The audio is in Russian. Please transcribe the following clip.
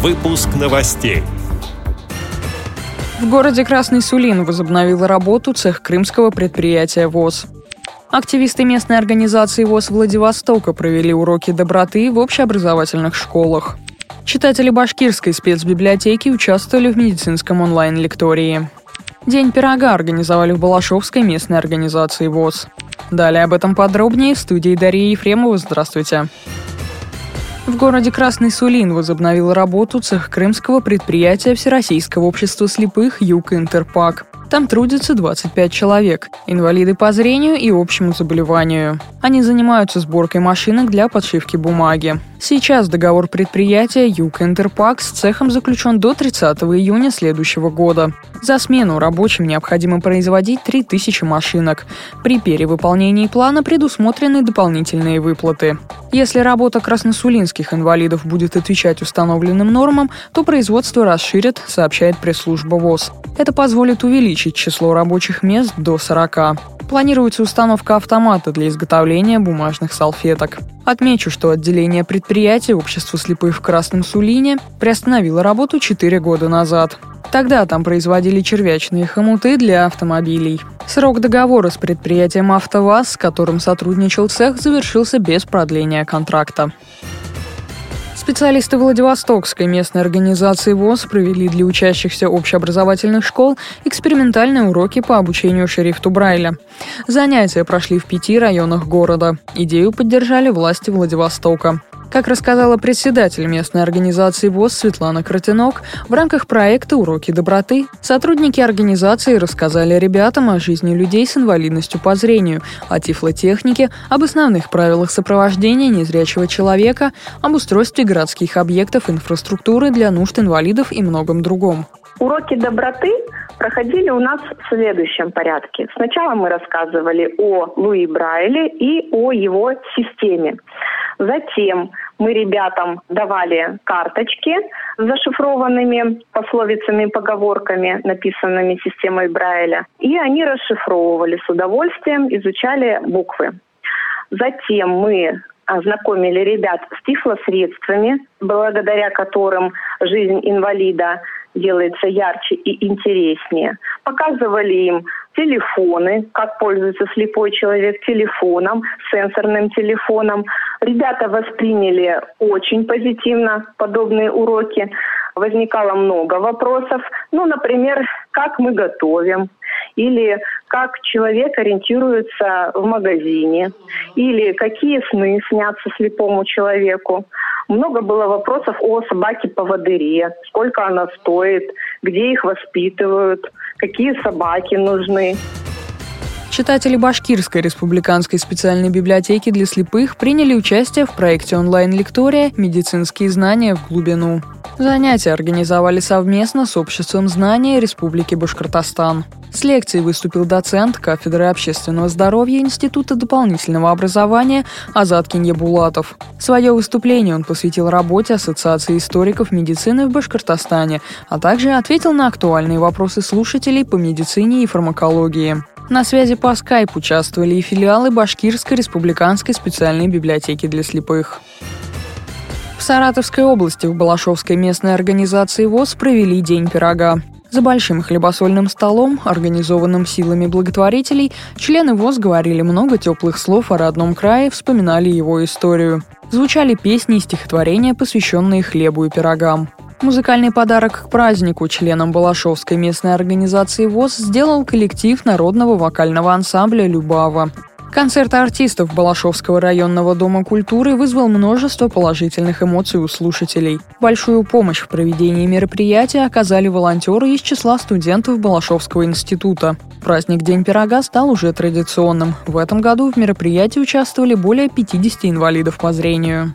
Выпуск новостей. В городе Красный Сулин возобновил работу цех крымского предприятия ВОЗ. Активисты местной организации ВОЗ Владивостока провели уроки доброты в общеобразовательных школах. Читатели башкирской спецбиблиотеки участвовали в медицинском онлайн-лектории. День пирога организовали в Балашовской местной организации ВОЗ. Далее об этом подробнее в студии Дарьи Ефремова. Здравствуйте. В городе Красный Сулин возобновил работу цех крымского предприятия Всероссийского общества слепых «Юг Интерпак». Там трудятся 25 человек, инвалиды по зрению и общему заболеванию. Они занимаются сборкой машинок для подшивки бумаги. Сейчас договор предприятия «Юг Интерпак» с цехом заключен до 30 июня следующего года. За смену рабочим необходимо производить 3000 машинок. При перевыполнении плана предусмотрены дополнительные выплаты. Если работа красносулинских инвалидов будет отвечать установленным нормам, то производство расширят, сообщает пресс-служба ВОЗ. Это позволит увеличить число рабочих мест до 40. Планируется установка автомата для изготовления бумажных салфеток. Отмечу, что отделение предприятия Общества слепых в Красном Сулине приостановило работу 4 года назад. Тогда там производили червячные хомуты для автомобилей. Срок договора с предприятием «АвтоВАЗ», с которым сотрудничал цех, завершился без продления контракта. Специалисты Владивостокской местной организации ВОЗ провели для учащихся общеобразовательных школ экспериментальные уроки по обучению шрифту Брайля. Занятия прошли в пяти районах города. Идею поддержали власти Владивостока. Как рассказала председатель местной организации ВОЗ Светлана Кротинок, в рамках проекта «Уроки доброты» сотрудники организации рассказали ребятам о жизни людей с инвалидностью по зрению, о тифлотехнике, об основных правилах сопровождения незрячего человека, об устройстве городских объектов инфраструктуры для нужд инвалидов и многом другом. Уроки доброты проходили у нас в следующем порядке. Сначала мы рассказывали о Луи Брайле и о его системе. Затем мы ребятам давали карточки с зашифрованными пословицами и поговорками, написанными системой Брайля. И они расшифровывали с удовольствием, изучали буквы. Затем мы ознакомили ребят с тифлосредствами, благодаря которым жизнь инвалида делается ярче и интереснее. Показывали им телефоны, как пользуется слепой человек телефоном, сенсорным телефоном. Ребята восприняли очень позитивно подобные уроки. Возникало много вопросов. Ну, например, как мы готовим, или как человек ориентируется в магазине, или какие сны снятся слепому человеку. Много было вопросов о собаке-поводыре, сколько она стоит, где их воспитывают, какие собаки нужны. Читатели Башкирской республиканской специальной библиотеки для слепых приняли участие в проекте онлайн-лектория «Медицинские знания в глубину». Занятия организовали совместно с Обществом знания Республики Башкортостан. С лекцией выступил доцент кафедры общественного здоровья Института дополнительного образования Азат Киньебулатов. Свое выступление он посвятил работе Ассоциации историков медицины в Башкортостане, а также ответил на актуальные вопросы слушателей по медицине и фармакологии. На связи по скайпу участвовали и филиалы Башкирской республиканской специальной библиотеки для слепых. В Саратовской области в Балашовской местной организации ВОЗ провели День пирога. За большим хлебосольным столом, организованным силами благотворителей, члены ВОЗ говорили много теплых слов о родном крае, вспоминали его историю. Звучали песни и стихотворения, посвященные хлебу и пирогам. Музыкальный подарок к празднику членам Балашовской местной организации ВОЗ сделал коллектив народного вокального ансамбля «Любава». Концерт артистов Балашовского районного дома культуры вызвал множество положительных эмоций у слушателей. Большую помощь в проведении мероприятия оказали волонтеры из числа студентов Балашовского института. Праздник День пирога стал уже традиционным. В этом году в мероприятии участвовали более 50 инвалидов по зрению.